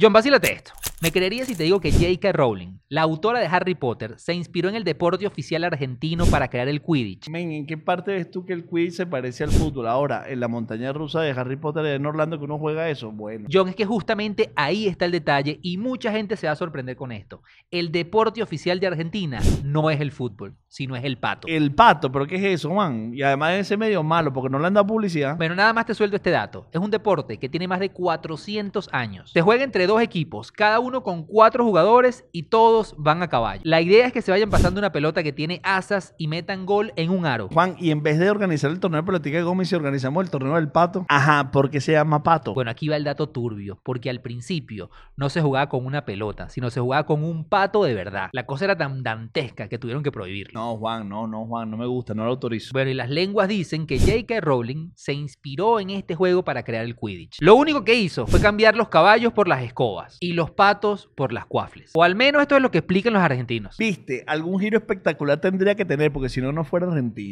John, vacílate esto. Me creería si te digo que J.K. Rowling, la autora de Harry Potter, se inspiró en el deporte oficial argentino para crear el Quidditch. Men, ¿en qué parte ves tú que el quiz se parece al fútbol? Ahora, en la montaña rusa de Harry Potter en Orlando que uno juega eso, bueno. John, es que justamente ahí está el detalle y mucha gente se va a sorprender con esto. El deporte oficial de Argentina no es el fútbol, sino es el pato. El pato, ¿pero qué es eso, man? Y además ese medio malo porque no le han dado publicidad. Bueno, nada más te suelto este dato. Es un deporte que tiene más de 400 años. Se juega entre dos equipos, cada uno con cuatro jugadores y todos van a caballo. La idea es que se vayan pasando una pelota que tiene asas y metan gol en un aro. Juan, y en vez de organizar el torneo de política de Gómez, si organizamos el torneo del pato. Ajá, ¿por qué se llama pato? Bueno, aquí va el dato turbio, porque al principio no se jugaba con una pelota, sino se jugaba con un pato de verdad. La cosa era tan dantesca que tuvieron que prohibirlo. No, Juan, no, no, Juan, no me gusta, no lo autorizo. Bueno, y las lenguas dicen que J.K. Rowling se inspiró en este juego para crear el Quidditch. Lo único que hizo fue cambiar los caballos por las escobas y los patos por las cuafles. O al menos esto es lo que explican los argentinos. Viste, algún giro espectacular tendría que tener porque si no, no fuera argentino.